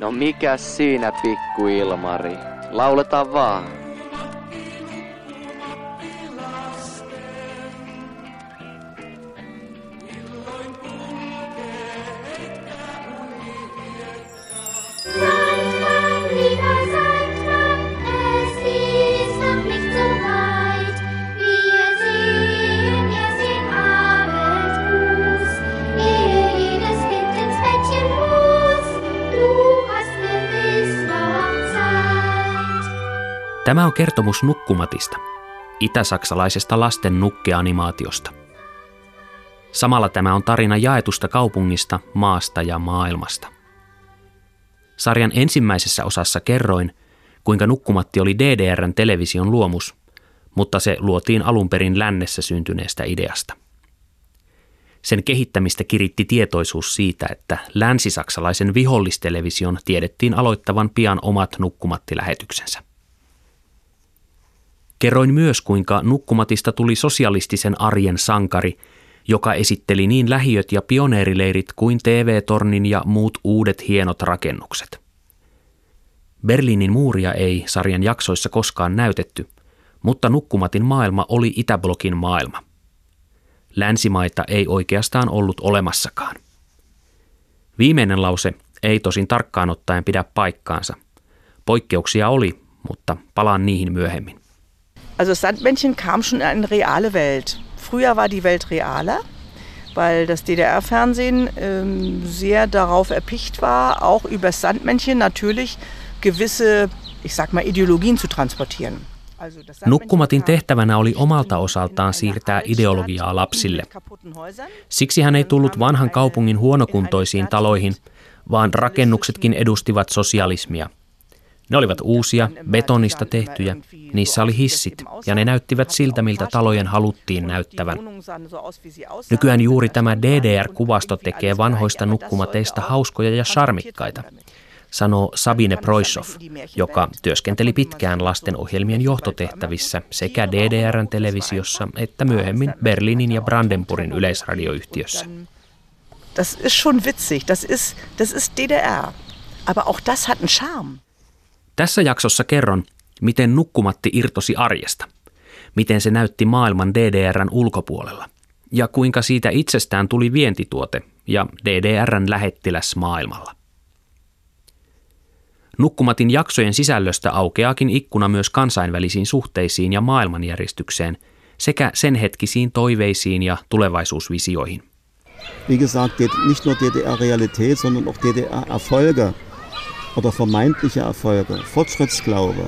No mikä siinä, pikku Ilmari? Lauletaan vaan. Tämä on kertomus Nukkumatista, itäsaksalaisesta lasten nukkeanimaatiosta. Samalla tämä on tarina jaetusta kaupungista, maasta ja maailmasta. Sarjan ensimmäisessä osassa kerroin, kuinka Nukkumatti oli DDRn television luomus, mutta se luotiin alun perin lännessä syntyneestä ideasta. Sen kehittämistä kiritti tietoisuus siitä, että länsisaksalaisen vihollistelevision tiedettiin aloittavan pian omat nukkumattilähetyksensä. Kerroin myös, kuinka Nukkumatista tuli sosialistisen arjen sankari, joka esitteli niin lähiöt ja pioneerileirit kuin TV-tornin ja muut uudet hienot rakennukset. Berliinin muuria ei sarjan jaksoissa koskaan näytetty, mutta Nukkumatin maailma oli Itäblokin maailma. Länsimaita ei oikeastaan ollut olemassakaan. Viimeinen lause ei tosin tarkkaan ottaen pidä paikkaansa. Poikkeuksia oli, mutta palaan niihin myöhemmin. Also das Sandmännchen kam schon in eine reale Welt. Früher war die Welt realer, weil das DDR-Fernsehen ähm, sehr darauf erpicht war, auch über das Sandmännchen natürlich gewisse, ich sag mal, Ideologien zu transportieren. Nukkumatin tehtävänä oli omalta osaltaan siirtää ideologiaa lapsille. Siksi hän ei tullut vanhan kaupungin huonokuntoisiin taloihin, vaan rakennuksetkin edustivat sosialismia – ne olivat uusia, betonista tehtyjä, niissä oli hissit ja ne näyttivät siltä, miltä talojen haluttiin näyttävän. Nykyään juuri tämä DDR-kuvasto tekee vanhoista nukkumateista hauskoja ja charmikkaita, sanoo Sabine Proisov, joka työskenteli pitkään lastenohjelmien johtotehtävissä sekä DDRn televisiossa että myöhemmin Berliinin ja Brandenburgin yleisradioyhtiössä. Das ist schon witzig, das ist, das ist DDR. Aber auch das hat einen Charme. Tässä jaksossa kerron, miten nukkumatti irtosi arjesta, miten se näytti maailman DDRn ulkopuolella ja kuinka siitä itsestään tuli vientituote ja DDRn lähettiläs maailmalla. Nukkumatin jaksojen sisällöstä aukeakin ikkuna myös kansainvälisiin suhteisiin ja maailmanjärjestykseen sekä sen hetkisiin toiveisiin ja tulevaisuusvisioihin. Wie gesagt, nicht nur DDR-Realität, sondern auch DDR-Erfolge oder vermeintliche Erfolge, Fortschrittsglaube,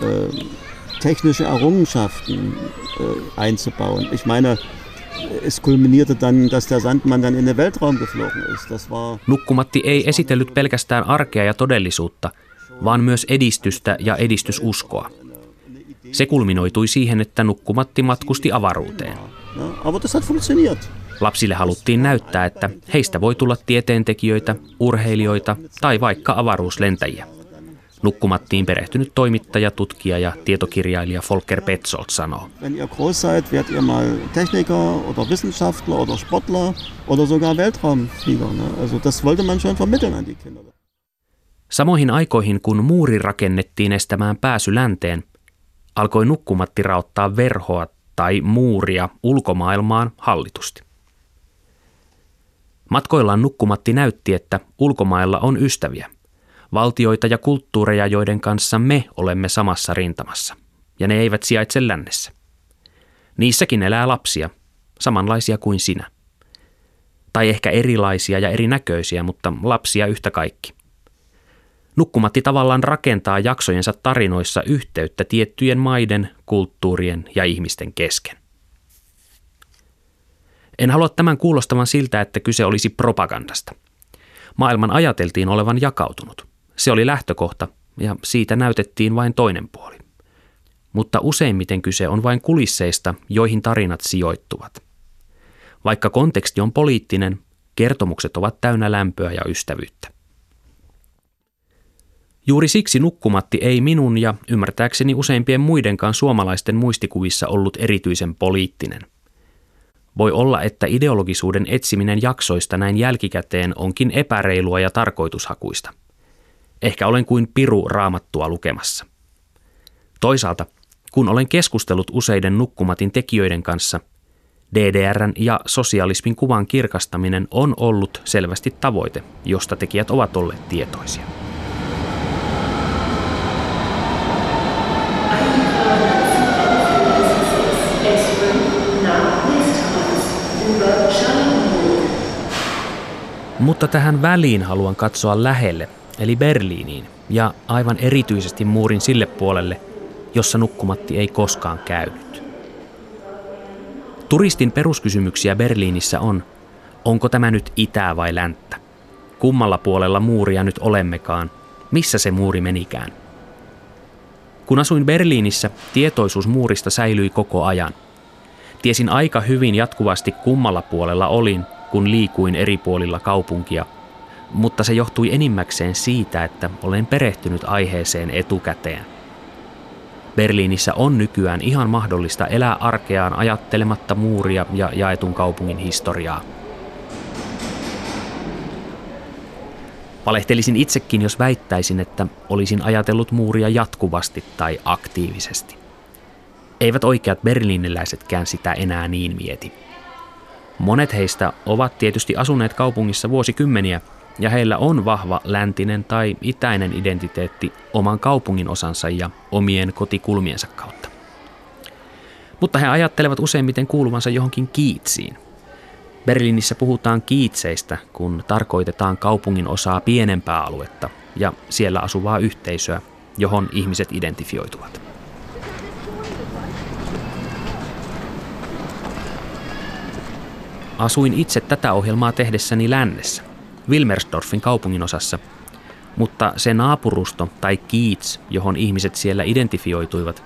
äh, technische Errungenschaften äh, einzubauen. Ich meine, es kulminierte dann, dass der Sandmann dann in den Weltraum geflogen ist. Das war Nukkumatti ei esitellyt pelkästään arkea ja todellisuutta, vaan myös edistystä ja edistysuskoa. Se kulminoitui siihen, että Nukkumatti matkusti avaruuteen. Ja, aber das hat funktioniert. Lapsille haluttiin näyttää, että heistä voi tulla tieteentekijöitä, urheilijoita tai vaikka avaruuslentäjiä. Nukkumattiin perehtynyt toimittaja, tutkija ja tietokirjailija Volker Petzold sanoo. Wenn ihr groß seid, werdet ihr mal Techniker oder Wissenschaftler oder Sportler oder sogar Weltraumflieger. Ne? Also das wollte man schon vermitteln an die Kinder. Samoihin aikoihin, kun muuri rakennettiin estämään pääsy länteen, alkoi nukkumatti rauttaa verhoa tai muuria ulkomaailmaan hallitusti. Matkoillaan nukkumatti näytti, että ulkomailla on ystäviä, valtioita ja kulttuureja, joiden kanssa me olemme samassa rintamassa, ja ne eivät sijaitse lännessä. Niissäkin elää lapsia, samanlaisia kuin sinä. Tai ehkä erilaisia ja erinäköisiä, mutta lapsia yhtä kaikki. Nukkumatti tavallaan rakentaa jaksojensa tarinoissa yhteyttä tiettyjen maiden, kulttuurien ja ihmisten kesken. En halua tämän kuulostavan siltä, että kyse olisi propagandasta. Maailman ajateltiin olevan jakautunut. Se oli lähtökohta ja siitä näytettiin vain toinen puoli. Mutta useimmiten kyse on vain kulisseista, joihin tarinat sijoittuvat. Vaikka konteksti on poliittinen, kertomukset ovat täynnä lämpöä ja ystävyyttä. Juuri siksi nukkumatti ei minun ja ymmärtääkseni useimpien muidenkaan suomalaisten muistikuvissa ollut erityisen poliittinen – voi olla, että ideologisuuden etsiminen jaksoista näin jälkikäteen onkin epäreilua ja tarkoitushakuista. Ehkä olen kuin piru raamattua lukemassa. Toisaalta, kun olen keskustellut useiden nukkumatin tekijöiden kanssa, DDRn ja sosialismin kuvan kirkastaminen on ollut selvästi tavoite, josta tekijät ovat olleet tietoisia. Mutta tähän väliin haluan katsoa lähelle, eli Berliiniin, ja aivan erityisesti muurin sille puolelle, jossa nukkumatti ei koskaan käynyt. Turistin peruskysymyksiä Berliinissä on, onko tämä nyt itää vai länttä? Kummalla puolella muuria nyt olemmekaan? Missä se muuri menikään? Kun asuin Berliinissä, tietoisuus muurista säilyi koko ajan. Tiesin aika hyvin jatkuvasti kummalla puolella olin kun liikuin eri puolilla kaupunkia, mutta se johtui enimmäkseen siitä, että olen perehtynyt aiheeseen etukäteen. Berliinissä on nykyään ihan mahdollista elää arkeaan ajattelematta muuria ja jaetun kaupungin historiaa. Valehtelisin itsekin, jos väittäisin, että olisin ajatellut muuria jatkuvasti tai aktiivisesti. Eivät oikeat berliiniläisetkään sitä enää niin mieti. Monet heistä ovat tietysti asuneet kaupungissa vuosikymmeniä ja heillä on vahva läntinen tai itäinen identiteetti oman kaupungin osansa ja omien kotikulmiensa kautta. Mutta he ajattelevat useimmiten kuuluvansa johonkin kiitsiin. Berliinissä puhutaan kiitseistä, kun tarkoitetaan kaupungin osaa pienempää aluetta ja siellä asuvaa yhteisöä, johon ihmiset identifioituvat. Asuin itse tätä ohjelmaa tehdessäni lännessä, Wilmersdorfin kaupunginosassa, mutta se naapurusto tai kiits, johon ihmiset siellä identifioituivat,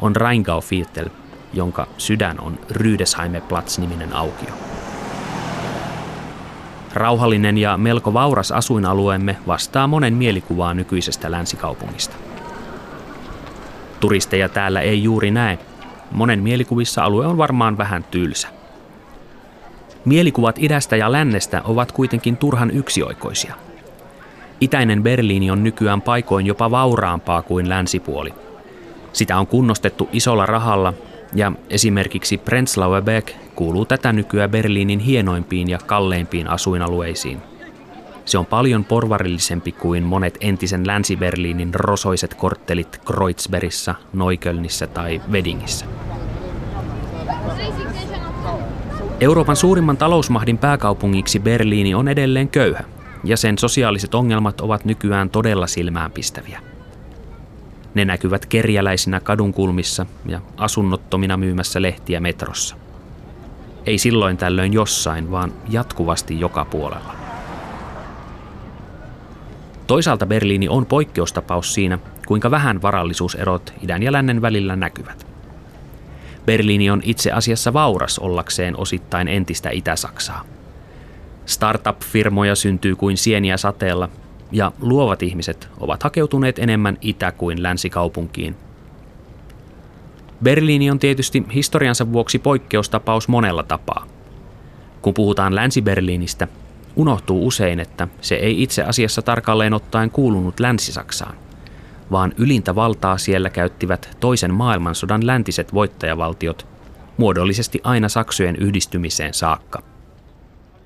on Rheingau-Viertel, jonka sydän on Rydesheime-Platz-niminen aukio. Rauhallinen ja melko vauras asuinalueemme vastaa monen mielikuvaa nykyisestä länsikaupungista. Turisteja täällä ei juuri näe. Monen mielikuvissa alue on varmaan vähän tylsä. Mielikuvat idästä ja lännestä ovat kuitenkin turhan yksioikoisia. Itäinen Berliini on nykyään paikoin jopa vauraampaa kuin länsipuoli. Sitä on kunnostettu isolla rahalla ja esimerkiksi Prenzlauer Berg kuuluu tätä nykyään Berliinin hienoimpiin ja kalleimpiin asuinalueisiin. Se on paljon porvarillisempi kuin monet entisen Länsi-Berliinin rosoiset korttelit Kreuzbergissa, Neuköllnissä tai Weddingissä. Euroopan suurimman talousmahdin pääkaupungiksi Berliini on edelleen köyhä, ja sen sosiaaliset ongelmat ovat nykyään todella silmäänpistäviä. Ne näkyvät kerjäläisinä kadunkulmissa ja asunnottomina myymässä lehtiä metrossa. Ei silloin tällöin jossain, vaan jatkuvasti joka puolella. Toisaalta Berliini on poikkeustapaus siinä, kuinka vähän varallisuuserot idän ja lännen välillä näkyvät. Berliini on itse asiassa vauras ollakseen osittain entistä Itä-Saksaa. Startup-firmoja syntyy kuin sieniä sateella, ja luovat ihmiset ovat hakeutuneet enemmän itä- kuin länsikaupunkiin. Berliini on tietysti historiansa vuoksi poikkeustapaus monella tapaa. Kun puhutaan Länsi-Berliinistä, unohtuu usein, että se ei itse asiassa tarkalleen ottaen kuulunut Länsi-Saksaan vaan ylintä valtaa siellä käyttivät toisen maailmansodan läntiset voittajavaltiot, muodollisesti aina Saksojen yhdistymiseen saakka.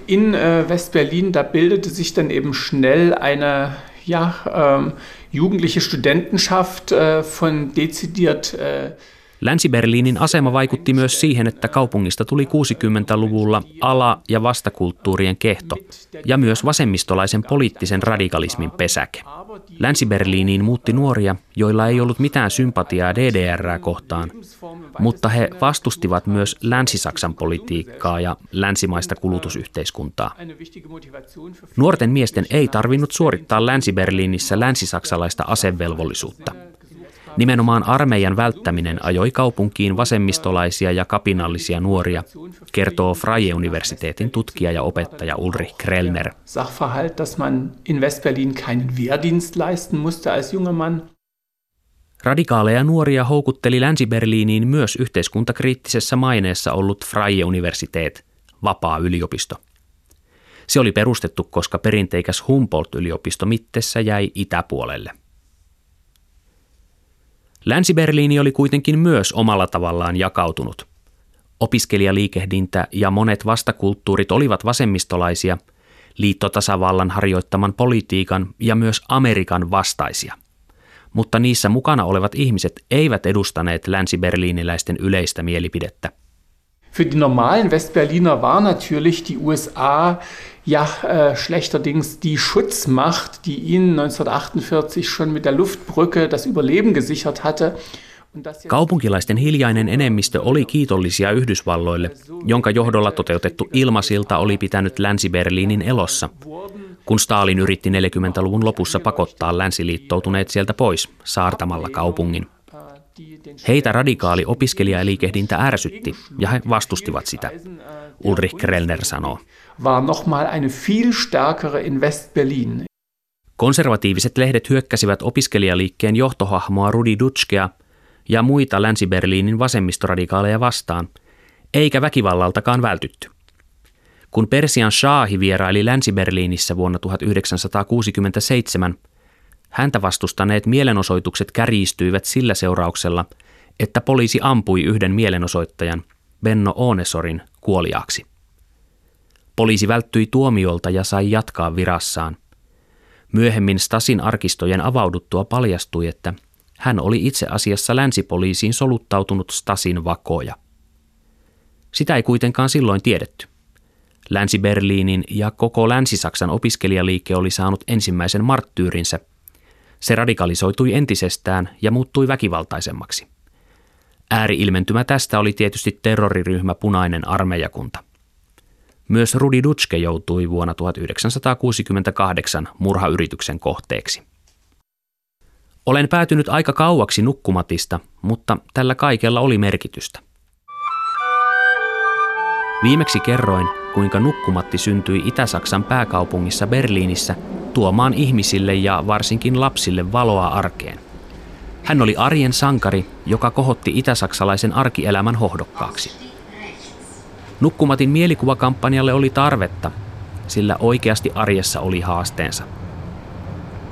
In äh, West-Berlin, da bildete sich dann eben schnell eine ja, ähm, jugendliche Studentenschaft äh, von dezidiert äh, Länsi-Berliinin asema vaikutti myös siihen, että kaupungista tuli 60-luvulla ala- ja vastakulttuurien kehto ja myös vasemmistolaisen poliittisen radikalismin pesäke. Länsi-Berliiniin muutti nuoria, joilla ei ollut mitään sympatiaa DDR kohtaan, mutta he vastustivat myös Länsi-Saksan politiikkaa ja länsimaista kulutusyhteiskuntaa. Nuorten miesten ei tarvinnut suorittaa Länsi-Berliinissä länsisaksalaista asevelvollisuutta. Nimenomaan armeijan välttäminen ajoi kaupunkiin vasemmistolaisia ja kapinallisia nuoria, kertoo Freie-universiteetin tutkija ja opettaja Ulrich Krellner. Sachverhalt, dass man in Westberlin keinen Wehrdienst leisten musste als junger Mann. Radikaaleja nuoria houkutteli Länsi-Berliiniin myös yhteiskuntakriittisessä maineessa ollut Freie-universiteet, vapaa yliopisto. Se oli perustettu, koska perinteikäs Humboldt-yliopisto Mittessä jäi itäpuolelle. Länsi-Berliini oli kuitenkin myös omalla tavallaan jakautunut. Opiskelijaliikehdintä ja monet vastakulttuurit olivat vasemmistolaisia, liittotasavallan harjoittaman politiikan ja myös Amerikan vastaisia. Mutta niissä mukana olevat ihmiset eivät edustaneet länsi-berliiniläisten yleistä mielipidettä – Für die normalen Westberliner war natürlich die USA ja äh, schlechterdings die Schutzmacht, die ihnen 1948 schon mit der Luftbrücke das Überleben gesichert hatte. Kaupunkilaisten hiljainen enemmistö oli kiitollisia Yhdysvalloille, jonka johdolla toteutettu ilmasilta oli pitänyt Länsi-Berliinin elossa, kun Stalin yritti 40-luvun lopussa pakottaa länsiliittoutuneet sieltä pois saartamalla kaupungin. Heitä radikaali opiskelijaliikehdintä ärsytti ja he vastustivat sitä, Ulrich Krellner sanoo. War noch mal eine viel stärkere in West-Berlin. Konservatiiviset lehdet hyökkäsivät opiskelijaliikkeen johtohahmoa Rudi Dutschkea ja muita Länsi-Berliinin vasemmistoradikaaleja vastaan, eikä väkivallaltakaan vältytty. Kun Persian Shahi vieraili Länsi-Berliinissä vuonna 1967, Häntä vastustaneet mielenosoitukset kärjistyivät sillä seurauksella, että poliisi ampui yhden mielenosoittajan, Benno Onesorin, kuoliaaksi. Poliisi välttyi tuomiolta ja sai jatkaa virassaan. Myöhemmin Stasin arkistojen avauduttua paljastui, että hän oli itse asiassa länsipoliisiin soluttautunut Stasin vakoja. Sitä ei kuitenkaan silloin tiedetty. Länsi-Berliinin ja koko Länsi-Saksan opiskelijaliike oli saanut ensimmäisen marttyyrinsä – se radikalisoitui entisestään ja muuttui väkivaltaisemmaksi. Ääriilmentymä tästä oli tietysti terroriryhmä Punainen armeijakunta. Myös Rudi Dutschke joutui vuonna 1968 murhayrityksen kohteeksi. Olen päätynyt aika kauaksi nukkumatista, mutta tällä kaikella oli merkitystä. Viimeksi kerroin, kuinka nukkumatti syntyi Itä-Saksan pääkaupungissa Berliinissä tuomaan ihmisille ja varsinkin lapsille valoa arkeen. Hän oli arjen sankari, joka kohotti itäsaksalaisen arkielämän hohdokkaaksi. Nukkumatin mielikuvakampanjalle oli tarvetta, sillä oikeasti arjessa oli haasteensa.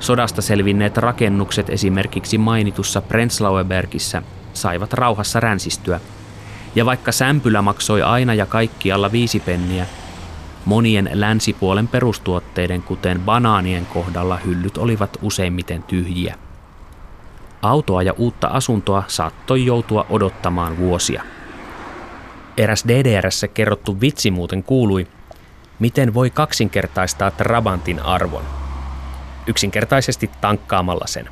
Sodasta selvinneet rakennukset esimerkiksi mainitussa Prenzlauerbergissä saivat rauhassa ränsistyä, ja vaikka sämpylä maksoi aina ja kaikkialla viisi penniä, Monien länsipuolen perustuotteiden, kuten banaanien kohdalla, hyllyt olivat useimmiten tyhjiä. Autoa ja uutta asuntoa saattoi joutua odottamaan vuosia. Eräs DDRssä kerrottu vitsi muuten kuului, miten voi kaksinkertaistaa Trabantin arvon. Yksinkertaisesti tankkaamalla sen.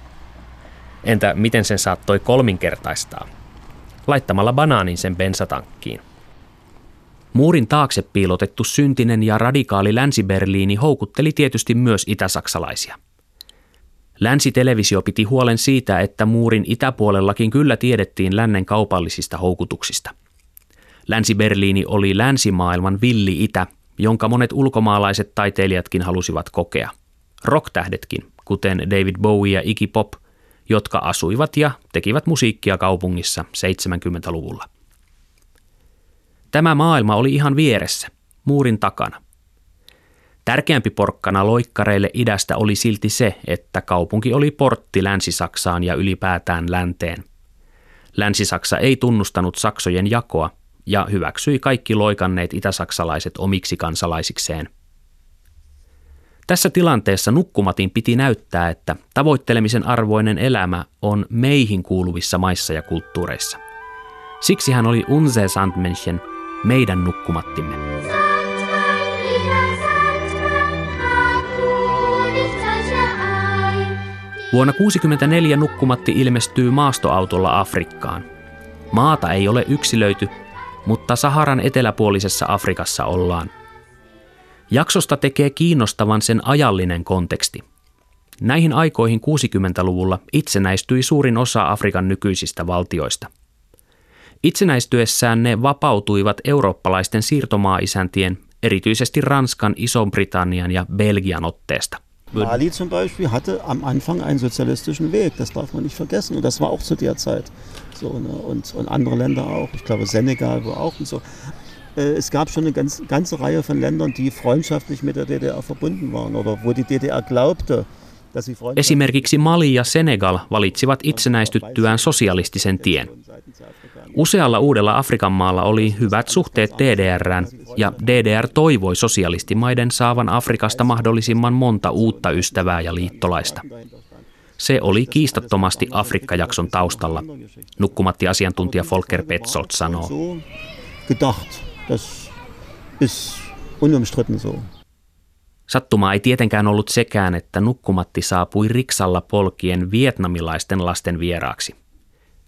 Entä miten sen saattoi kolminkertaistaa? Laittamalla banaanin sen bensatankkiin. Muurin taakse piilotettu syntinen ja radikaali Länsi-Berliini houkutteli tietysti myös itäsaksalaisia. Länsi-televisio piti huolen siitä, että muurin itäpuolellakin kyllä tiedettiin lännen kaupallisista houkutuksista. Länsi-Berliini oli länsimaailman villi itä, jonka monet ulkomaalaiset taiteilijatkin halusivat kokea. Rocktähdetkin, kuten David Bowie ja Iggy Pop, jotka asuivat ja tekivät musiikkia kaupungissa 70-luvulla. Tämä maailma oli ihan vieressä, muurin takana. Tärkeämpi porkkana loikkareille idästä oli silti se, että kaupunki oli portti Länsi-Saksaan ja ylipäätään länteen. Länsi-Saksa ei tunnustanut saksojen jakoa ja hyväksyi kaikki loikanneet itäsaksalaiset omiksi kansalaisikseen. Tässä tilanteessa nukkumatin piti näyttää, että tavoittelemisen arvoinen elämä on meihin kuuluvissa maissa ja kulttuureissa. Siksi hän oli Unse Sandmenschen meidän nukkumattimme. Vuonna 1964 nukkumatti ilmestyy maastoautolla Afrikkaan. Maata ei ole yksilöity, mutta Saharan eteläpuolisessa Afrikassa ollaan. Jaksosta tekee kiinnostavan sen ajallinen konteksti. Näihin aikoihin 60-luvulla itsenäistyi suurin osa Afrikan nykyisistä valtioista. Itsenäistyessään ne vapautuivat eurooppalaisten siirtomaaisäntien, erityisesti Ranskan, Iso-Britannian ja Belgian otteesta. Mali zum Beispiel hatte am Anfang einen sozialistischen Weg, das darf man nicht vergessen. Und das war auch zu der Zeit. So, ne? und, und andere Länder auch. Ich glaube Senegal war auch und so. äh, es gab schon eine ganz, ganze Reihe von Ländern, die freundschaftlich mit der DDR verbunden waren oder wo die DDR glaubte, Esimerkiksi Mali ja Senegal valitsivat itsenäistyttyään sosialistisen tien. Usealla uudella Afrikan maalla oli hyvät suhteet DDRään ja DDR toivoi sosialistimaiden saavan Afrikasta mahdollisimman monta uutta ystävää ja liittolaista. Se oli kiistattomasti Afrikka-jakson taustalla, nukkumatti-asiantuntija Volker Petzold sanoo. Sattuma ei tietenkään ollut sekään, että nukkumatti saapui riksalla polkien vietnamilaisten lasten vieraaksi.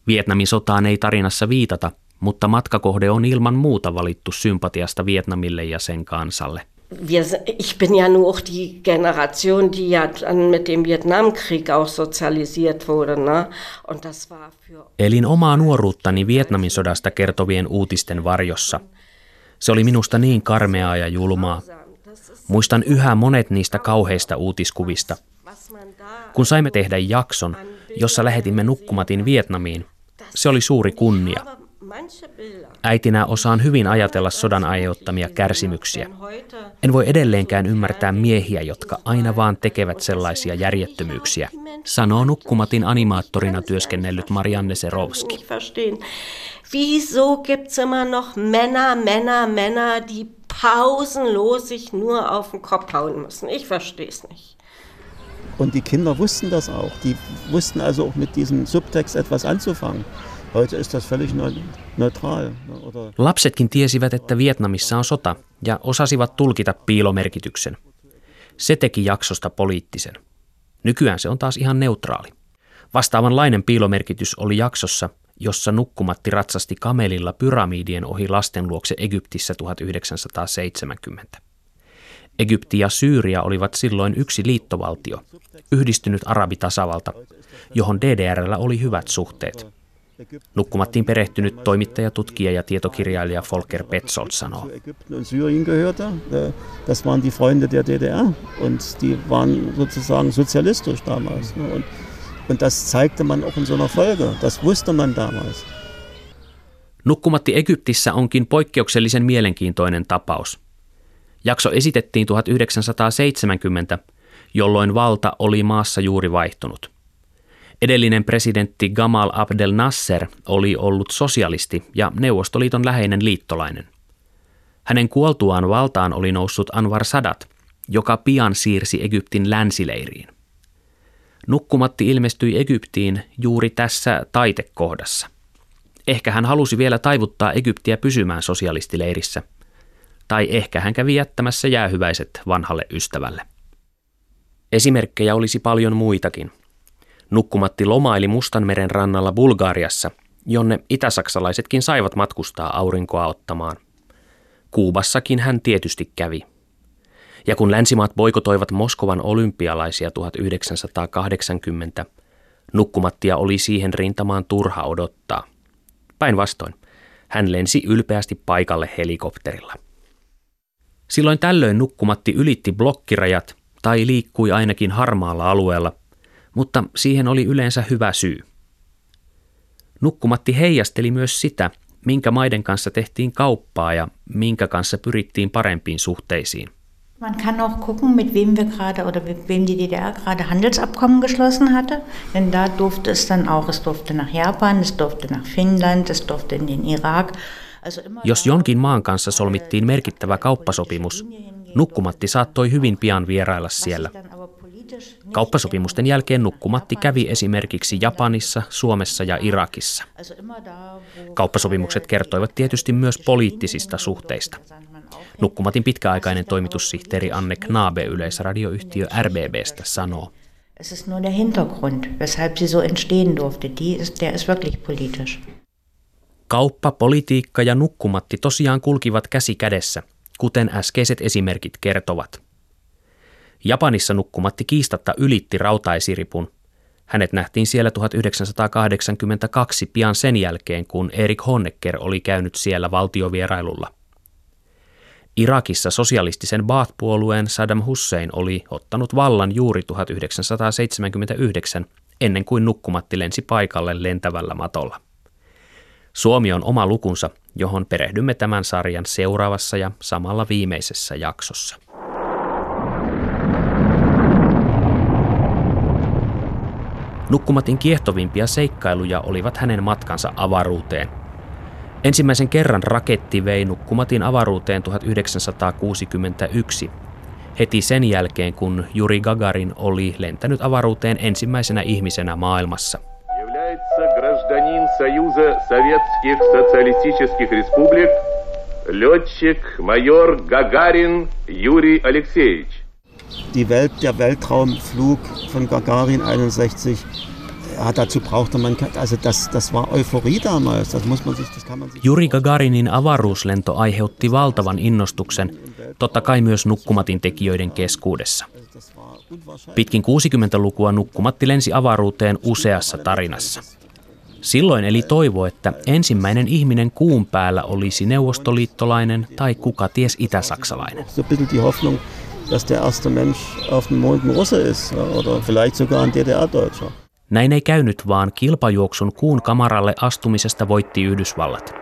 Vietnamin sotaan ei tarinassa viitata, mutta matkakohde on ilman muuta valittu sympatiasta Vietnamille ja sen kansalle. Wir, ich bin ja nur auch die Generation, die ja dann mit dem Vietnamkrieg auch sozialisiert wurde. Ne? Und das war für... Elin omaa nuoruuttani Vietnamin sodasta kertovien uutisten varjossa. Se oli minusta niin karmeaa ja julmaa. Muistan yhä monet niistä kauheista uutiskuvista. Kun saimme tehdä jakson, jossa lähetimme nukkumatin Vietnamiin, se oli suuri kunnia. Äitinä osaan hyvin ajatella sodan aiheuttamia kärsimyksiä. En voi edelleenkään ymmärtää miehiä, jotka aina vaan tekevät sellaisia järjettömyyksiä, sanoo nukkumatin animaattorina työskennellyt Marianne Serovski. Wieso gibt's immer noch Männer, Männer, Männer, die pausenlos sich nur auf den Kopf hauen müssen? Ich verstehe es nicht. Und die Kinder wussten das auch. Die wussten also auch mit diesem Subtext etwas anzufangen. Heute ist das völlig neutral. Oder Lapsetkin tiesivät, että Vietnamissa on sota ja osasivat tulkita piilomerkityksen. Se teki jaksosta poliittisen. Nykyään se on taas ihan neutraali. Vastaavanlainen piilomerkitys oli jaksossa, jossa nukkumatti ratsasti kamelilla pyramidien ohi lasten luokse Egyptissä 1970. Egypti ja Syyria olivat silloin yksi liittovaltio, yhdistynyt arabitasavalta, johon DDRllä oli hyvät suhteet. Nukkumattiin perehtynyt toimittaja, tutkija ja tietokirjailija Volker Petzold sanoo. Äh, das waren die Freunde der DDR und die waren sozusagen sozialistisch damals. Und das zeigte man auch in so einer Folge, das wusste man damals. Nukkumatti Egyptissä onkin poikkeuksellisen mielenkiintoinen tapaus. Jakso esitettiin 1970, jolloin valta oli maassa juuri vaihtunut – Edellinen presidentti Gamal Abdel Nasser oli ollut sosialisti ja Neuvostoliiton läheinen liittolainen. Hänen kuoltuaan valtaan oli noussut Anwar Sadat, joka pian siirsi Egyptin länsileiriin. Nukkumatti ilmestyi Egyptiin juuri tässä taitekohdassa. Ehkä hän halusi vielä taivuttaa Egyptiä pysymään sosialistileirissä. Tai ehkä hän kävi jättämässä jäähyväiset vanhalle ystävälle. Esimerkkejä olisi paljon muitakin – Nukkumatti lomaili Mustanmeren rannalla Bulgariassa, jonne itäsaksalaisetkin saivat matkustaa aurinkoa ottamaan. Kuubassakin hän tietysti kävi. Ja kun länsimaat boikotoivat Moskovan olympialaisia 1980, Nukkumattia oli siihen rintamaan turha odottaa. Päinvastoin, hän lensi ylpeästi paikalle helikopterilla. Silloin tällöin Nukkumatti ylitti blokkirajat tai liikkui ainakin harmaalla alueella, mutta siihen oli yleensä hyvä syy. Nukkumatti heijasteli myös sitä, minkä maiden kanssa tehtiin kauppaa ja minkä kanssa pyrittiin parempiin suhteisiin. Man kann auch gucken, mit wem wir gerade oder mit wem die DDR gerade Handelsabkommen geschlossen hatte. Denn da durfte es dann auch, es durfte nach Japan, es durfte nach Finnland, es durfte in den Irak. Jos jonkin maan kanssa solmittiin merkittävä kauppasopimus, Nukkumatti saattoi hyvin pian vierailla siellä. Kauppasopimusten jälkeen Nukkumatti kävi esimerkiksi Japanissa, Suomessa ja Irakissa. Kauppasopimukset kertoivat tietysti myös poliittisista suhteista. Nukkumatin pitkäaikainen toimitussihteeri Anne Knabe yleisradioyhtiö RBBstä sanoo. Es ist nur der Hintergrund, weshalb sie so entstehen durfte. Die ist, der ist wirklich politisch. Kauppa, politiikka ja nukkumatti tosiaan kulkivat käsi kädessä, kuten äskeiset esimerkit kertovat – Japanissa nukkumatti kiistatta ylitti rautaisiripun. Hänet nähtiin siellä 1982 pian sen jälkeen, kun Erik Honecker oli käynyt siellä valtiovierailulla. Irakissa sosialistisen Baath-puolueen Saddam Hussein oli ottanut vallan juuri 1979 ennen kuin nukkumatti lensi paikalle lentävällä matolla. Suomi on oma lukunsa johon perehdymme tämän sarjan seuraavassa ja samalla viimeisessä jaksossa. Nukkumatin kiehtovimpia seikkailuja olivat hänen matkansa avaruuteen. Ensimmäisen kerran raketti vei Nukkumatin avaruuteen 1961, heti sen jälkeen kun Juri Gagarin oli lentänyt avaruuteen ensimmäisenä ihmisenä maailmassa. гражданин Союза Советских Социалистических Республик, летчик майор Гагарин Юрий Алексеевич. Die Welt, der Weltraumflug von Gagarin 61 ja, dazu brauchte man, also das, das war Euphorie damals, das muss man sich, das kann man sich... Juri Gagarinin avaruuslento aiheutti valtavan innostuksen, totta kai myös nukkumatin tekijöiden keskuudessa. Pitkin 60-lukua nukkumatti lensi avaruuteen useassa tarinassa. Silloin eli toivo, että ensimmäinen ihminen kuun päällä olisi neuvostoliittolainen tai kuka ties itäsaksalainen. dass der erste Mensch auf dem Mond ein Russe ist oder vielleicht sogar ein DDR-Deutscher. Näin ei käynyt, vaan kilpajuoksun kuun kamaralle astumisesta voitti Yhdysvallat.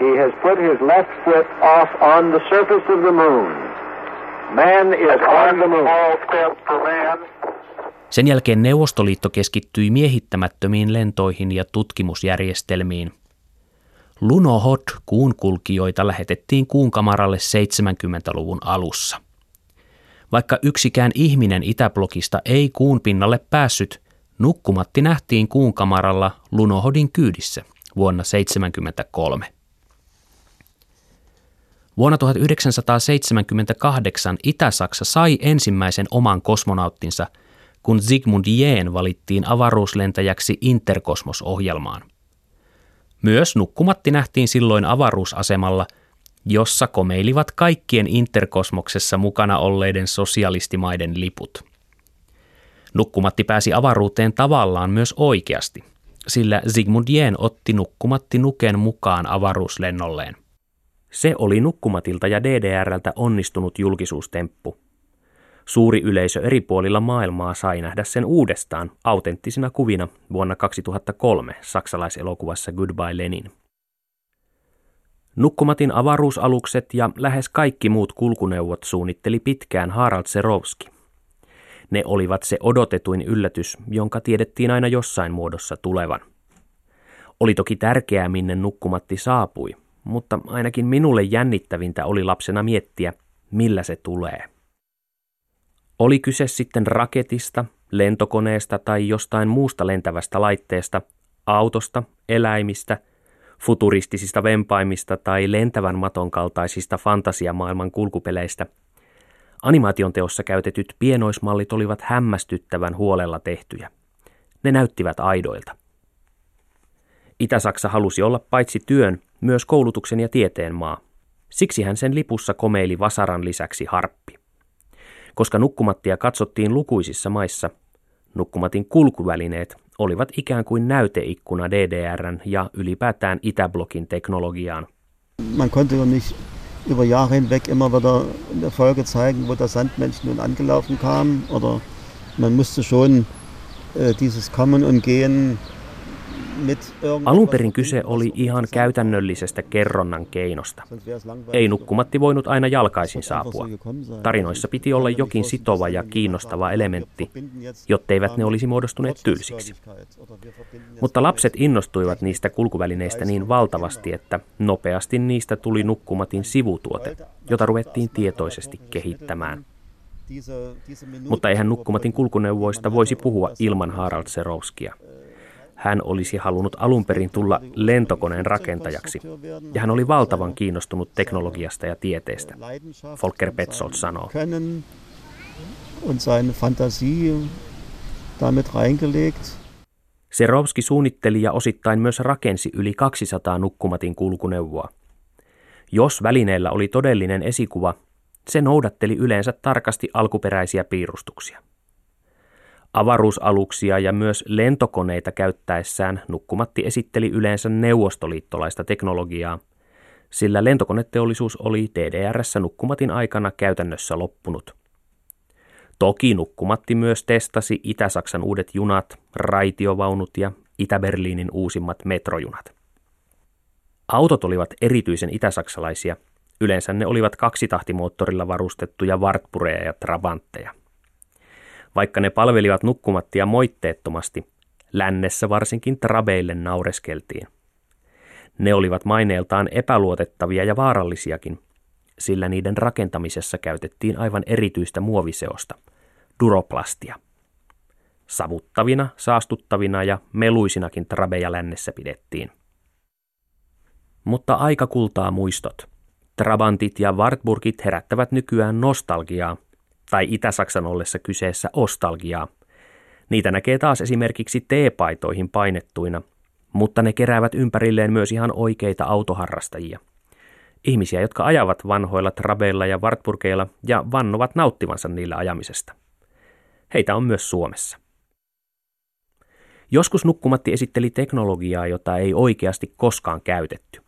He has put his left foot off on the surface of the moon. Man is on the moon. Sen jälkeen Neuvostoliitto keskittyi miehittämättömiin lentoihin ja tutkimusjärjestelmiin. Lunohot kuunkulkijoita lähetettiin kuunkamaralle 70-luvun alussa – vaikka yksikään ihminen Itäblokista ei kuun pinnalle päässyt, nukkumatti nähtiin kuun kamaralla Lunohodin kyydissä vuonna 1973. Vuonna 1978 Itä-Saksa sai ensimmäisen oman kosmonauttinsa, kun Sigmund Jähn valittiin avaruuslentäjäksi Interkosmos-ohjelmaan. Myös nukkumatti nähtiin silloin avaruusasemalla – jossa komeilivat kaikkien interkosmoksessa mukana olleiden sosialistimaiden liput. Nukkumatti pääsi avaruuteen tavallaan myös oikeasti, sillä Sigmund Jähn otti Nukkumatti Nuken mukaan avaruuslennolleen. Se oli Nukkumatilta ja DDRltä onnistunut julkisuustemppu. Suuri yleisö eri puolilla maailmaa sai nähdä sen uudestaan autenttisina kuvina vuonna 2003 saksalaiselokuvassa Goodbye Lenin. Nukkumatin avaruusalukset ja lähes kaikki muut kulkuneuvot suunnitteli pitkään Harald Serovski. Ne olivat se odotetuin yllätys, jonka tiedettiin aina jossain muodossa tulevan. Oli toki tärkeää, minne nukkumatti saapui, mutta ainakin minulle jännittävintä oli lapsena miettiä, millä se tulee. Oli kyse sitten raketista, lentokoneesta tai jostain muusta lentävästä laitteesta, autosta, eläimistä – futuristisista vempaimista tai lentävän maton kaltaisista fantasiamaailman kulkupeleistä. Animaation teossa käytetyt pienoismallit olivat hämmästyttävän huolella tehtyjä. Ne näyttivät aidoilta. Itä-Saksa halusi olla paitsi työn, myös koulutuksen ja tieteen maa. Siksi hän sen lipussa komeili Vasaran lisäksi harppi. Koska nukkumattia katsottiin lukuisissa maissa, nukkumatin kulkuvälineet olivat ikään kuin näyteikkuna DDRn ja ylipäätään Itäblokin teknologiaan. Man konnte jo nicht über Jahre hinweg immer wieder in der Folge zeigen, wo der Sandmensch nun angelaufen kam, oder man musste schon äh, dieses Kommen und Gehen Alun perin kyse oli ihan käytännöllisestä kerronnan keinosta. Ei nukkumatti voinut aina jalkaisin saapua. Tarinoissa piti olla jokin sitova ja kiinnostava elementti, jotteivät ne olisi muodostuneet tylsiksi. Mutta lapset innostuivat niistä kulkuvälineistä niin valtavasti, että nopeasti niistä tuli nukkumatin sivutuote, jota ruvettiin tietoisesti kehittämään. Mutta eihän nukkumatin kulkuneuvoista voisi puhua ilman Harald Serowskia. Hän olisi halunnut alun perin tulla lentokoneen rakentajaksi, ja hän oli valtavan kiinnostunut teknologiasta ja tieteestä, Volker Petzold sanoo. Serovski suunnitteli ja osittain myös rakensi yli 200 nukkumatin kulkuneuvoa. Jos välineellä oli todellinen esikuva, se noudatteli yleensä tarkasti alkuperäisiä piirustuksia. Avaruusaluksia ja myös lentokoneita käyttäessään Nukkumatti esitteli yleensä neuvostoliittolaista teknologiaa, sillä lentokoneteollisuus oli DDRssä Nukkumatin aikana käytännössä loppunut. Toki Nukkumatti myös testasi Itä-Saksan uudet junat, raitiovaunut ja Itä-Berliinin uusimmat metrojunat. Autot olivat erityisen itäsaksalaisia. Yleensä ne olivat kaksitahtimoottorilla varustettuja Wartbureja ja Trabantteja. Vaikka ne palvelivat nukkumattia moitteettomasti, lännessä varsinkin Trabeille naureskeltiin. Ne olivat maineeltaan epäluotettavia ja vaarallisiakin, sillä niiden rakentamisessa käytettiin aivan erityistä muoviseosta, duroplastia. Savuttavina, saastuttavina ja meluisinakin trabeja lännessä pidettiin. Mutta aika kultaa muistot. Trabantit ja Wartburgit herättävät nykyään nostalgiaa, tai Itä-Saksan ollessa kyseessä ostalgiaa. Niitä näkee taas esimerkiksi teepaitoihin painettuina, mutta ne keräävät ympärilleen myös ihan oikeita autoharrastajia. Ihmisiä, jotka ajavat vanhoilla trabeilla ja Wartburgeilla ja vannovat nauttivansa niillä ajamisesta. Heitä on myös Suomessa. Joskus Nukkumatti esitteli teknologiaa, jota ei oikeasti koskaan käytetty.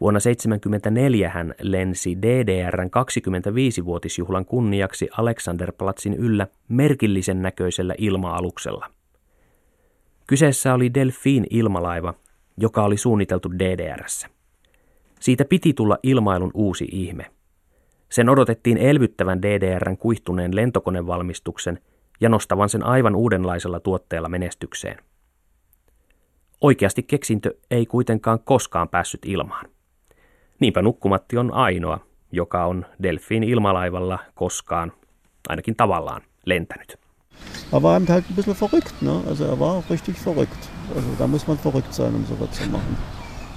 Vuonna 1974 hän lensi DDRn 25-vuotisjuhlan kunniaksi Alexanderplatsin yllä merkillisen näköisellä ilma-aluksella. Kyseessä oli Delfin ilmalaiva, joka oli suunniteltu DDRssä. Siitä piti tulla ilmailun uusi ihme. Sen odotettiin elvyttävän DDRn kuihtuneen lentokonevalmistuksen ja nostavan sen aivan uudenlaisella tuotteella menestykseen. Oikeasti keksintö ei kuitenkaan koskaan päässyt ilmaan. Niinpä Nukkumatti on ainoa, joka on Delfiin ilmalaivalla koskaan, ainakin tavallaan, lentänyt. Er war eben halt ein bisschen verrückt, ne? Also er war richtig verrückt. Also da muss man verrückt sein, um sowas zu machen.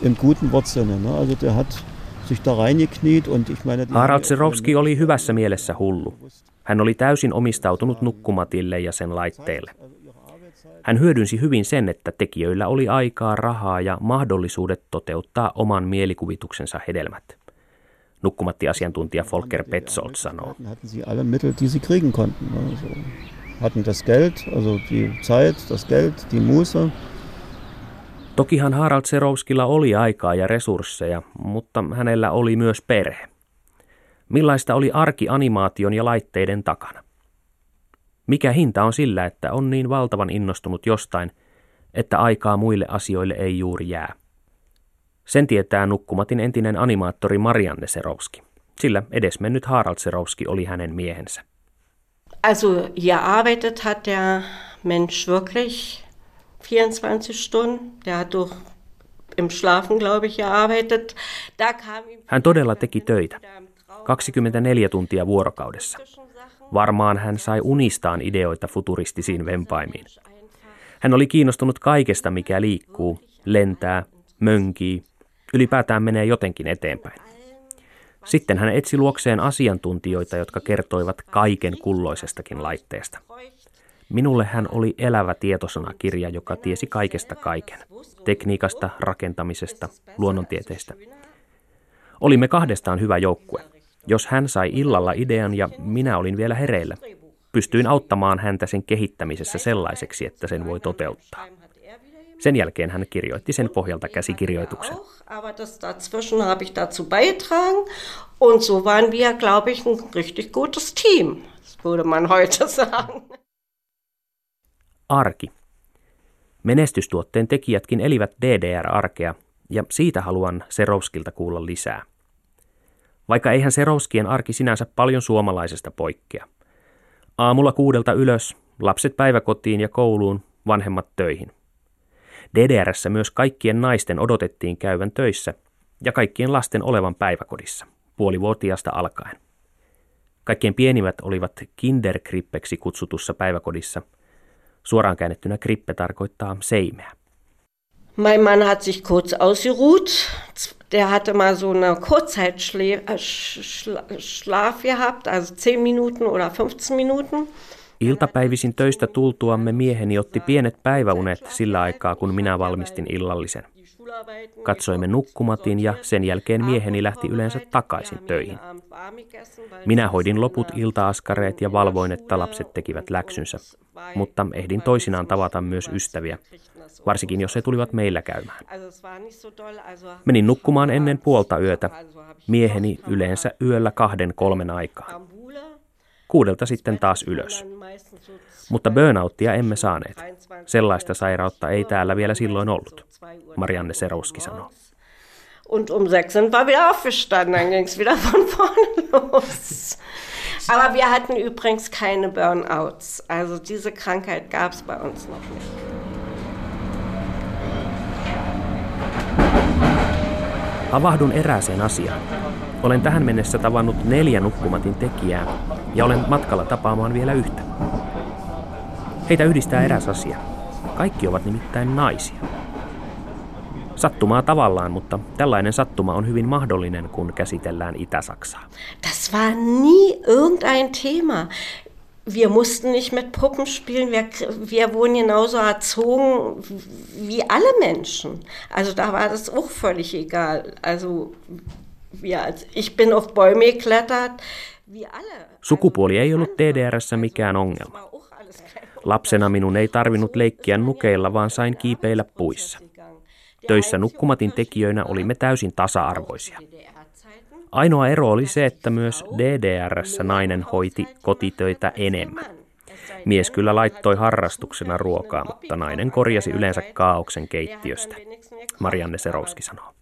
Im guten Wortsinne, ne? Also der hat sich da reingekniet und ich meine... Harald Zerovski oli hyvässä mielessä hullu. Hän oli täysin omistautunut nukkumatille ja sen laitteelle. Hän hyödynsi hyvin sen, että tekijöillä oli aikaa, rahaa ja mahdollisuudet toteuttaa oman mielikuvituksensa hedelmät. Nukkumatti-asiantuntija Volker Petzold sanoo. Hatten sie alle Mittel, die sie kriegen konnten. Also, hatten das Geld, also die Zeit, das Geld, die Muße. Tokihan Harald Serouskilla oli aikaa ja resursseja, mutta hänellä oli myös perhe. Millaista oli arki animaation ja laitteiden takana? Mikä hinta on sillä, että on niin valtavan innostunut jostain, että aikaa muille asioille ei juuri jää? Sen tietää Nukkumatin entinen animaattori Marianne Serowski, sillä edesmennyt Harald Serowski oli hänen miehensä. Also gearbeitet hat der Mensch wirklich 24 Stunden. Der hat doch im Schlafen, glaube ich, gearbeitet. Da kam Hän todella teki töitä. 24 tuntia vuorokaudessa. Varmaan hän sai unistaan ideoita futuristisiin vempaimiin. Hän oli kiinnostunut kaikesta, mikä liikkuu, lentää, mönkii, ylipäätään menee jotenkin eteenpäin. Sitten hän etsi luokseen asiantuntijoita, jotka kertoivat kaiken kulloisestakin laitteesta. Minulle hän oli elävä tietosanakirja, joka tiesi kaikesta kaiken. Tekniikasta, rakentamisesta, luonnontieteestä. Olimme kahdestaan hyvä joukkue. Jos hän sai illalla idean ja minä olin vielä hereillä, pystyin auttamaan häntä sen kehittämisessä sellaiseksi, että sen voi toteuttaa. Sen jälkeen hän kirjoitti sen pohjalta käsikirjoituksen. Aber das dazwischen habe ich dazu beigetragen und so waren wir, glaube ich, ein richtig gutes Team, würde man heute sagen. Arki. Menestystuotteen tekijätkin elivät DDR-arkea, ja siitä haluan Serovskilta kuulla lisää. Vaikka eihän Serovskien arki sinänsä paljon suomalaisesta poikkea. Aamulla kuudelta ylös, lapset päiväkotiin ja kouluun, vanhemmat töihin. DDRssä myös kaikkien naisten odotettiin käyvän töissä ja kaikkien lasten olevan päiväkodissa, puolivuotiaasta alkaen. Kaikkien pienimmät olivat kinderkrippeksi kutsutussa päiväkodissa. Suoraan käännettynä krippe tarkoittaa seimeä. Mein Mann hat sich kurz ausgeruht. Der hatte mal so eine Kurzzeitschlaf gehabt, also 10 Minuten oder 15 Minuten. Iltapäivisin töistä tultuamme mieheni otti pienet päiväunet sillä aikaa, kun minä valmistin illallisen. Katsoimme nukkumatin ja sen jälkeen mieheni lähti yleensä takaisin töihin. Minä hoidin loput iltaaskareet ja valvoin, että lapset tekivät läksynsä, mutta ehdin toisinaan tavata myös ystäviä, varsinkin jos he tulivat meillä käymään. Menin nukkumaan ennen puolta yötä, mieheni yleensä yöllä kahden kolmen aikaa. Kuudelta sitten taas ylös. Mutta burnouttia emme saaneet. Sellaista sairautta ei täällä vielä silloin ollut, Marianne Serowski sanoo. Und um sechs sind wir wieder aufgestanden, dann ging es wieder von vorne los. Aber wir hatten übrigens keine Burnouts. Also diese Krankheit gab es bei uns noch nicht. Havahdun erääseen asiaan. Olen tähän mennessä tavannut neljä nukkumatin tekijää ja olen matkalla tapaamaan vielä yhtä. Heitä yhdistää eräs asia. Kaikki ovat nimittäin naisia. Sattumaa tavallaan, mutta tällainen sattuma on hyvin mahdollinen, kun käsitellään Itä-Saksaa. Das war nie irgendein Thema. Wir mussten nicht mit Puppen spielen, wir, wir wurden genauso erzogen wie alle Menschen. Also da war das auch völlig egal. Also wir, ich bin auf Bäume geklettert, wie alle. Sukupuoli ei ollut DDRssä mikään ongelma. Lapsena minun ei tarvinnut leikkiä nukeilla, vaan sain kiipeillä puissa. Töissä nukkumatin tekijöinä olimme täysin tasa-arvoisia. Ainoa ero oli se, että myös DDRssä nainen hoiti kotitöitä enemmän. Mies kyllä laittoi harrastuksena ruokaa, mutta nainen korjasi yleensä kaauksen keittiöstä. Marianne Serowski sanoo.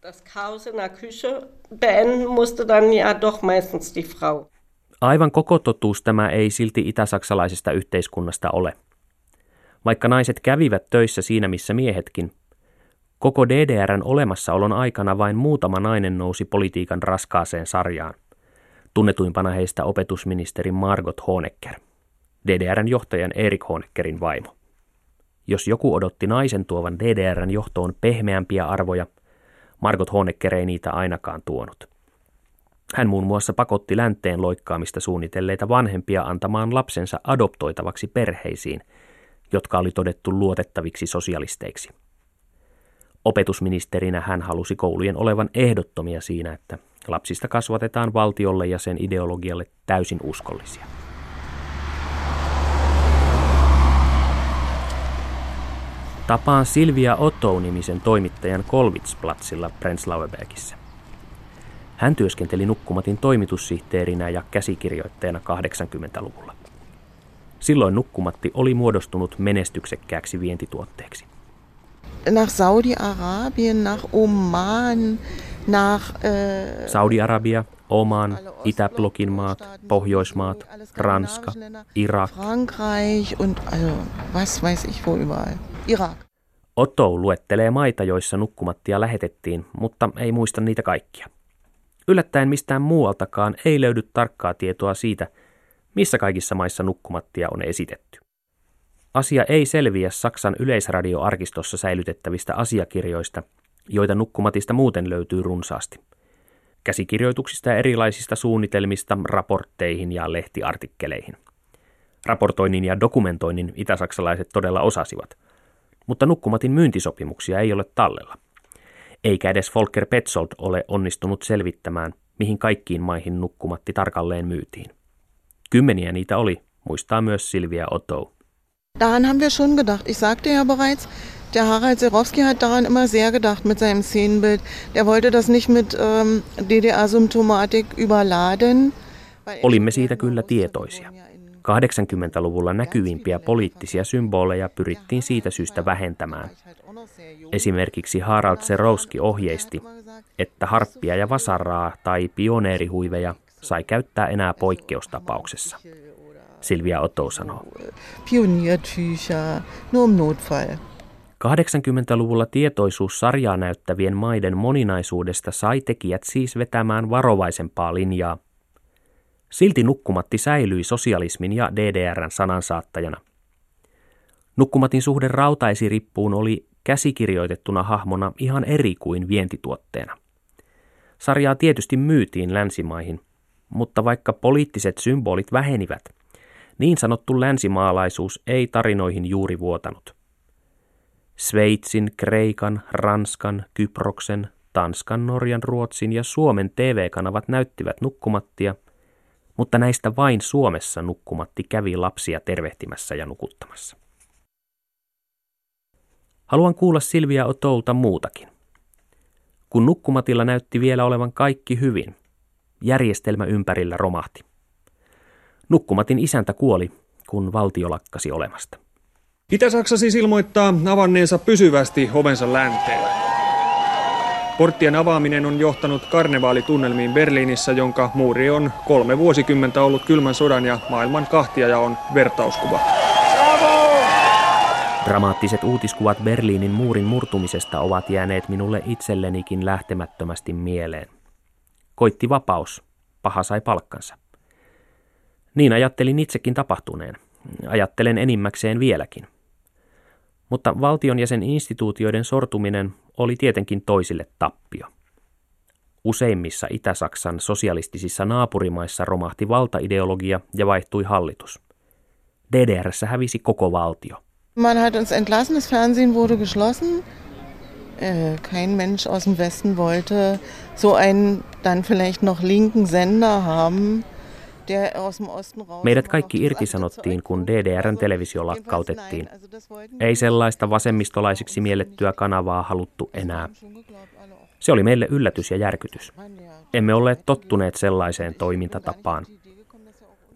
Aivan koko totuus tämä ei silti itäsaksalaisesta yhteiskunnasta ole. Vaikka naiset kävivät töissä siinä missä miehetkin, Koko DDRn olemassaolon aikana vain muutama nainen nousi politiikan raskaaseen sarjaan. Tunnetuimpana heistä opetusministeri Margot Honecker, DDRn johtajan Erik Honeckerin vaimo. Jos joku odotti naisen tuovan DDRn johtoon pehmeämpiä arvoja, Margot Honecker ei niitä ainakaan tuonut. Hän muun muassa pakotti länteen loikkaamista suunnitelleita vanhempia antamaan lapsensa adoptoitavaksi perheisiin, jotka oli todettu luotettaviksi sosialisteiksi. Opetusministerinä hän halusi koulujen olevan ehdottomia siinä, että lapsista kasvatetaan valtiolle ja sen ideologialle täysin uskollisia. Tapaan Silvia Otto-nimisen toimittajan Kolvitsplatsilla Prenzlauerbergissä. Hän työskenteli Nukkumatin toimitussihteerinä ja käsikirjoittajana 80-luvulla. Silloin Nukkumatti oli muodostunut menestyksekkääksi vientituotteeksi nach Saudi-Arabien, nach Oman, nach... Äh, Saudi-Arabia, Oman, Itäblokin maat, Pohjoismaat, Ranska, Irak. Frankreich und also, was weiß ich wo überall. Irak. Otto luettelee maita, joissa nukkumattia lähetettiin, mutta ei muista niitä kaikkia. Yllättäen mistään muualtakaan ei löydy tarkkaa tietoa siitä, missä kaikissa maissa nukkumattia on esitetty. Asia ei selviä Saksan yleisradioarkistossa säilytettävistä asiakirjoista, joita nukkumatista muuten löytyy runsaasti. Käsikirjoituksista ja erilaisista suunnitelmista raportteihin ja lehtiartikkeleihin. Raportoinnin ja dokumentoinnin itäsaksalaiset todella osasivat, mutta nukkumatin myyntisopimuksia ei ole tallella. Eikä edes Volker Petzold ole onnistunut selvittämään, mihin kaikkiin maihin nukkumatti tarkalleen myytiin. Kymmeniä niitä oli, muistaa myös Silvia Otto. Daran haben wir schon gedacht. Ich sagte ja bereits, der Harald Serowski hat daran immer sehr gedacht mit seinem Szenenbild. Der wollte das nicht mit ähm, DDR-Symptomatik überladen. Olimme siitä kyllä tietoisia. 80-luvulla näkyvimpiä poliittisia symboleja pyrittiin siitä syystä vähentämään. Esimerkiksi Harald Serowski ohjeisti, että harppia ja vasaraa tai pioneerihuiveja sai käyttää enää poikkeustapauksessa. Silvia Otto sanoo. Im Notfall. 80-luvulla tietoisuus sarjaa näyttävien maiden moninaisuudesta sai tekijät siis vetämään varovaisempaa linjaa. Silti Nukkumatti säilyi sosialismin ja DDRn sanansaattajana. Nukkumatin suhde rautaisirippuun oli käsikirjoitettuna hahmona ihan eri kuin vientituotteena. Sarjaa tietysti myytiin länsimaihin, mutta vaikka poliittiset symbolit vähenivät, niin sanottu länsimaalaisuus ei tarinoihin juuri vuotanut. Sveitsin, Kreikan, Ranskan, Kyproksen, Tanskan, Norjan, Ruotsin ja Suomen TV-kanavat näyttivät nukkumattia, mutta näistä vain Suomessa nukkumatti kävi lapsia tervehtimässä ja nukuttamassa. Haluan kuulla Silvia Otolta muutakin. Kun nukkumatilla näytti vielä olevan kaikki hyvin, järjestelmä ympärillä romahti. Nukkumatin isäntä kuoli, kun valtio lakkasi olemasta. Itä-Saksa siis ilmoittaa avanneensa pysyvästi ovensa länteen. Porttien avaaminen on johtanut karnevaalitunnelmiin Berliinissä, jonka muuri on kolme vuosikymmentä ollut kylmän sodan ja maailman kahtiajaon vertauskuva. Dramaattiset uutiskuvat Berliinin muurin murtumisesta ovat jääneet minulle itsellenikin lähtemättömästi mieleen. Koitti vapaus, paha sai palkkansa. Niin ajattelin itsekin tapahtuneen. Ajattelen enimmäkseen vieläkin. Mutta valtion ja sen instituutioiden sortuminen oli tietenkin toisille tappio. Useimmissa Itä-Saksan sosialistisissa naapurimaissa romahti valtaideologia ja vaihtui hallitus. DDRssä hävisi koko valtio. Man hat uns entlassen, das Fernsehen wurde geschlossen. Äh, kein Mensch aus dem Westen wollte so einen dann vielleicht noch linken Sender haben. Meidät kaikki irtisanottiin, kun DDRn televisio lakkautettiin. Ei sellaista vasemmistolaisiksi miellettyä kanavaa haluttu enää. Se oli meille yllätys ja järkytys. Emme olleet tottuneet sellaiseen toimintatapaan.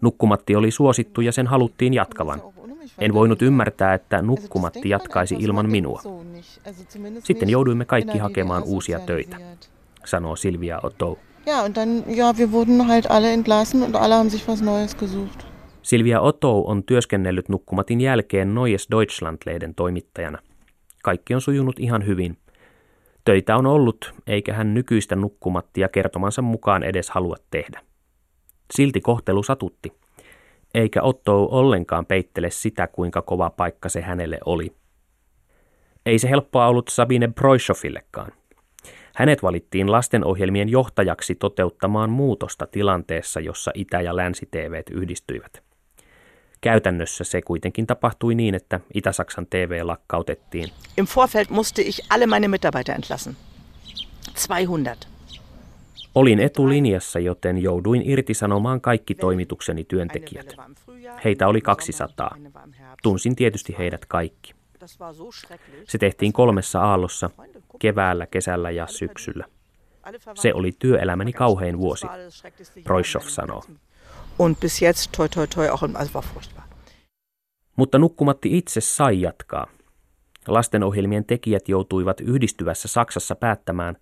Nukkumatti oli suosittu ja sen haluttiin jatkavan. En voinut ymmärtää, että nukkumatti jatkaisi ilman minua. Sitten jouduimme kaikki hakemaan uusia töitä, sanoo Silvia Otto. Ja, und dann, ja, wir wurden halt alle entlassen und alle haben sich was Neues gesucht. Silvia Otto on työskennellyt nukkumatin jälkeen Neues Deutschland-lehden toimittajana. Kaikki on sujunut ihan hyvin. Töitä on ollut, eikä hän nykyistä nukkumattia kertomansa mukaan edes halua tehdä. Silti kohtelu satutti, eikä Otto ollenkaan peittele sitä, kuinka kova paikka se hänelle oli. Ei se helppoa ollut Sabine Broischoffillekaan. Hänet valittiin lastenohjelmien johtajaksi toteuttamaan muutosta tilanteessa, jossa Itä- ja Länsi-TVt yhdistyivät. Käytännössä se kuitenkin tapahtui niin, että Itä-Saksan TV lakkautettiin. Im Vorfeld musste ich alle meine Mitarbeiter entlassen. 200. Olin etulinjassa, joten jouduin irtisanomaan kaikki toimitukseni työntekijät. Heitä oli 200. Tunsin tietysti heidät kaikki. Se tehtiin kolmessa aallossa, keväällä, kesällä ja syksyllä. Se oli työelämäni kauhein vuosi, Broischoff sanoo. Und bis jetzt, toi toi toi, auch also war furchtbar. Mutta nukkumatti itse sai jatkaa. Lastenohjelmien tekijät joutuivat yhdistyvässä Saksassa päättämään,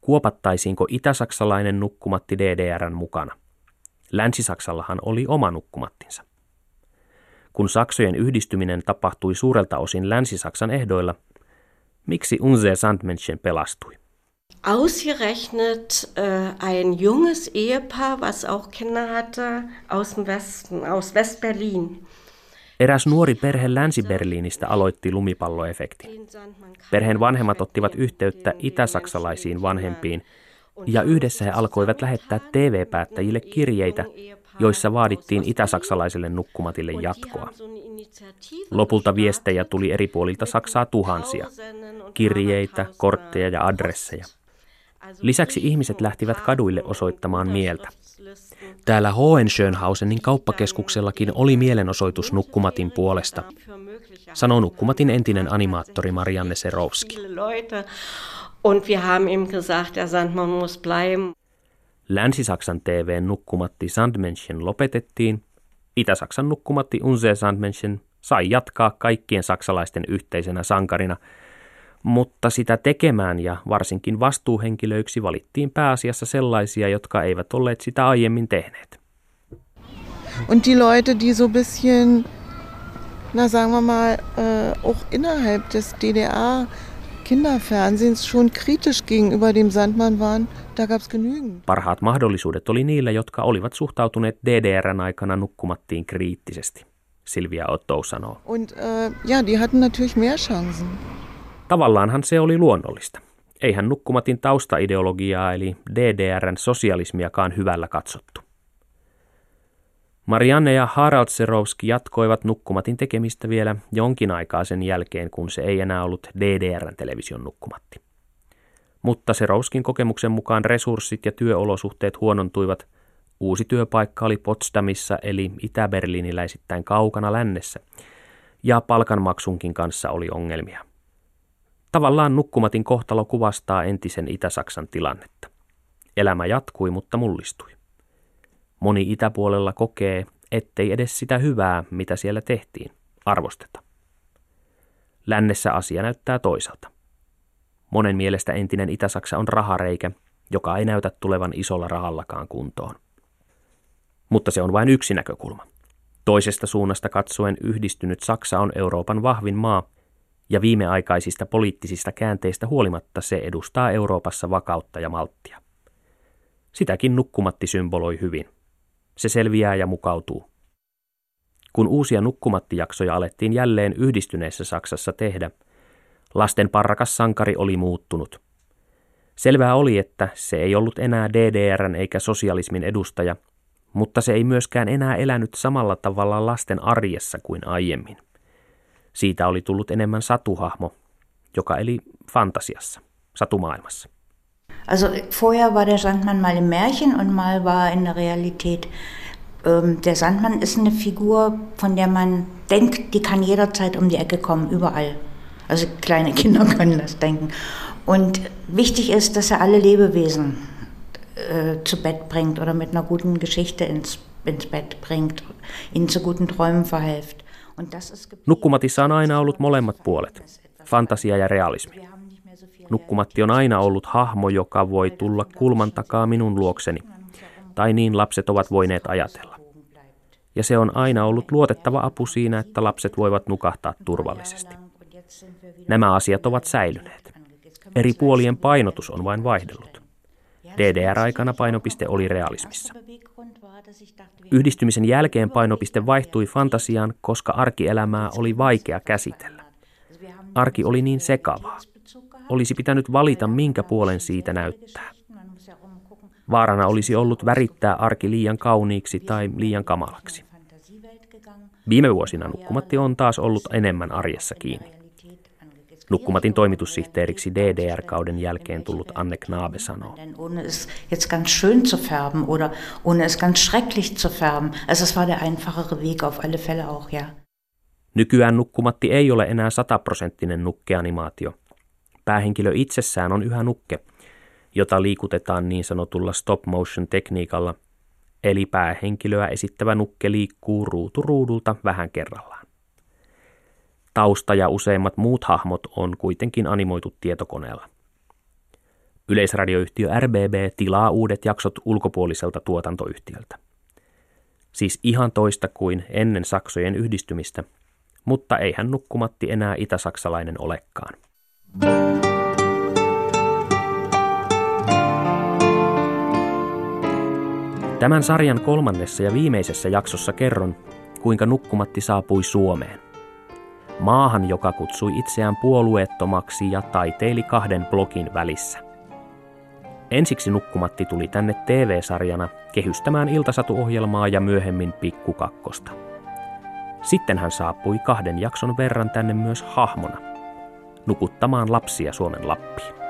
kuopattaisiinko itä-saksalainen nukkumatti DDRn mukana. Länsi-Saksallahan oli oma nukkumattinsa. Kun Saksojen yhdistyminen tapahtui suurelta osin Länsi-Saksan ehdoilla, miksi Unser Sandmännchen pelastui? Ausgerechnet äh, ein junges Ehepaar, was auch Kinder hatte, aus dem Westen, aus West-Berlin. Eräs nuori perhe Länsi-Berliinistä aloitti lumipalloefektin. Perheen vanhemmat ottivat yhteyttä itä-saksalaisiin vanhempiin ja yhdessä he alkoivat lähettää TV-päättäjille kirjeitä, joissa vaadittiin itä-saksalaiselle nukkumatille jatkoa. Lopulta viestejä tuli eri puolilta Saksaa tuhansia. Kirjeitä, kortteja ja adresseja. Lisäksi ihmiset lähtivät kaduille osoittamaan mieltä. Täällä Hohenschönhausenin kauppakeskuksellakin oli mielenosoitus Nukkumatin puolesta, sanoo Nukkumatin entinen animaattori Marianne Serowski. Länsi-Saksan TVn nukkumatti Sandmenschen lopetettiin. Itä-Saksan nukkumatti Unse Sandmenschen sai jatkaa kaikkien saksalaisten yhteisenä sankarina, mutta sitä tekemään ja varsinkin vastuuhenkilöiksi valittiin pääasiassa sellaisia, jotka eivät olleet sitä aiemmin tehneet. Und die Leute, die so bisschen, na sagen wir mal, äh, auch innerhalb des DDR Kinderfernsehens schon kritisch gegenüber dem Sandmann waren. Parhaat mahdollisuudet oli niillä, jotka olivat suhtautuneet DDRn aikana nukkumattiin kriittisesti, Silvia Otto sanoo. Und äh, ja, die hatten natürlich mehr Chancen. Tavallaanhan se oli luonnollista. Eihän nukkumatin taustaideologiaa eli DDRn sosialismiakaan hyvällä katsottu. Marianne ja Harald Serowski jatkoivat nukkumatin tekemistä vielä jonkin aikaa sen jälkeen, kun se ei enää ollut DDRn television nukkumatti. Mutta Serowskin kokemuksen mukaan resurssit ja työolosuhteet huonontuivat. Uusi työpaikka oli Potsdamissa eli Itä-Berliiniläisittäin kaukana lännessä, ja palkanmaksunkin kanssa oli ongelmia. Tavallaan nukkumatin kohtalo kuvastaa entisen Itä-Saksan tilannetta. Elämä jatkui, mutta mullistui. Moni itäpuolella kokee, ettei edes sitä hyvää, mitä siellä tehtiin, arvosteta. Lännessä asia näyttää toisaalta. Monen mielestä entinen Itä-Saksa on rahareikä, joka ei näytä tulevan isolla rahallakaan kuntoon. Mutta se on vain yksi näkökulma. Toisesta suunnasta katsoen yhdistynyt Saksa on Euroopan vahvin maa, ja viimeaikaisista poliittisista käänteistä huolimatta se edustaa Euroopassa vakautta ja malttia. Sitäkin nukkumatti symboloi hyvin. Se selviää ja mukautuu. Kun uusia nukkumattijaksoja alettiin jälleen yhdistyneessä Saksassa tehdä, lasten parrakas sankari oli muuttunut. Selvää oli, että se ei ollut enää DDRn eikä sosialismin edustaja, mutta se ei myöskään enää elänyt samalla tavalla lasten arjessa kuin aiemmin. Siitä oli tullut enemmän satuhahmo, joka eli fantasiassa, satumaailmassa. Also vorher war der Sandmann mal im Märchen und mal war er in der Realität. Ähm, der Sandmann ist eine Figur, von der man denkt, die kann jederzeit um die Ecke kommen, überall. Also kleine Kinder können das denken. Und wichtig ist, dass er alle Lebewesen äh, zu Bett bringt oder mit einer guten Geschichte ins, ins Bett bringt, ihnen zu guten Träumen verhilft. Nukkumatissa on aina ollut molemmat puolet, fantasia ja realismi. Nukkumatti on aina ollut hahmo, joka voi tulla kulman takaa minun luokseni, tai niin lapset ovat voineet ajatella. Ja se on aina ollut luotettava apu siinä, että lapset voivat nukahtaa turvallisesti. Nämä asiat ovat säilyneet. Eri puolien painotus on vain vaihdellut. DDR-aikana painopiste oli realismissa. Yhdistymisen jälkeen painopiste vaihtui fantasiaan, koska arkielämää oli vaikea käsitellä. Arki oli niin sekavaa. Olisi pitänyt valita, minkä puolen siitä näyttää. Vaarana olisi ollut värittää arki liian kauniiksi tai liian kamalaksi. Viime vuosina nukkumatti on taas ollut enemmän arjessa kiinni. Nukkumatin toimitussihteeriksi DDR-kauden jälkeen tullut Anne Knabe sanoo. Ohne es jetzt ganz schön zu färben oder ohne es ganz schrecklich zu färben. Also es war der einfachere Weg auf alle Fälle auch, ja. Nykyään nukkumatti ei ole enää sataprosenttinen nukkeanimaatio. Päähenkilö itsessään on yhä nukke, jota liikutetaan niin sanotulla stop motion tekniikalla, eli päähenkilöä esittävä nukke liikkuu ruutu ruudulta vähän kerrallaan. Tausta ja useimmat muut hahmot on kuitenkin animoitu tietokoneella. Yleisradioyhtiö RBB tilaa uudet jaksot ulkopuoliselta tuotantoyhtiöltä. Siis ihan toista kuin ennen saksojen yhdistymistä, mutta eihän nukkumatti enää itäsaksalainen olekaan. Tämän sarjan kolmannessa ja viimeisessä jaksossa kerron, kuinka nukkumatti saapui Suomeen. Maahan, joka kutsui itseään puolueettomaksi ja taiteili kahden blogin välissä. Ensiksi Nukkumatti tuli tänne TV-sarjana kehystämään iltasatuohjelmaa ja myöhemmin Pikkukakkosta. Sitten hän saapui kahden jakson verran tänne myös hahmona, nukuttamaan lapsia Suomen Lappiin.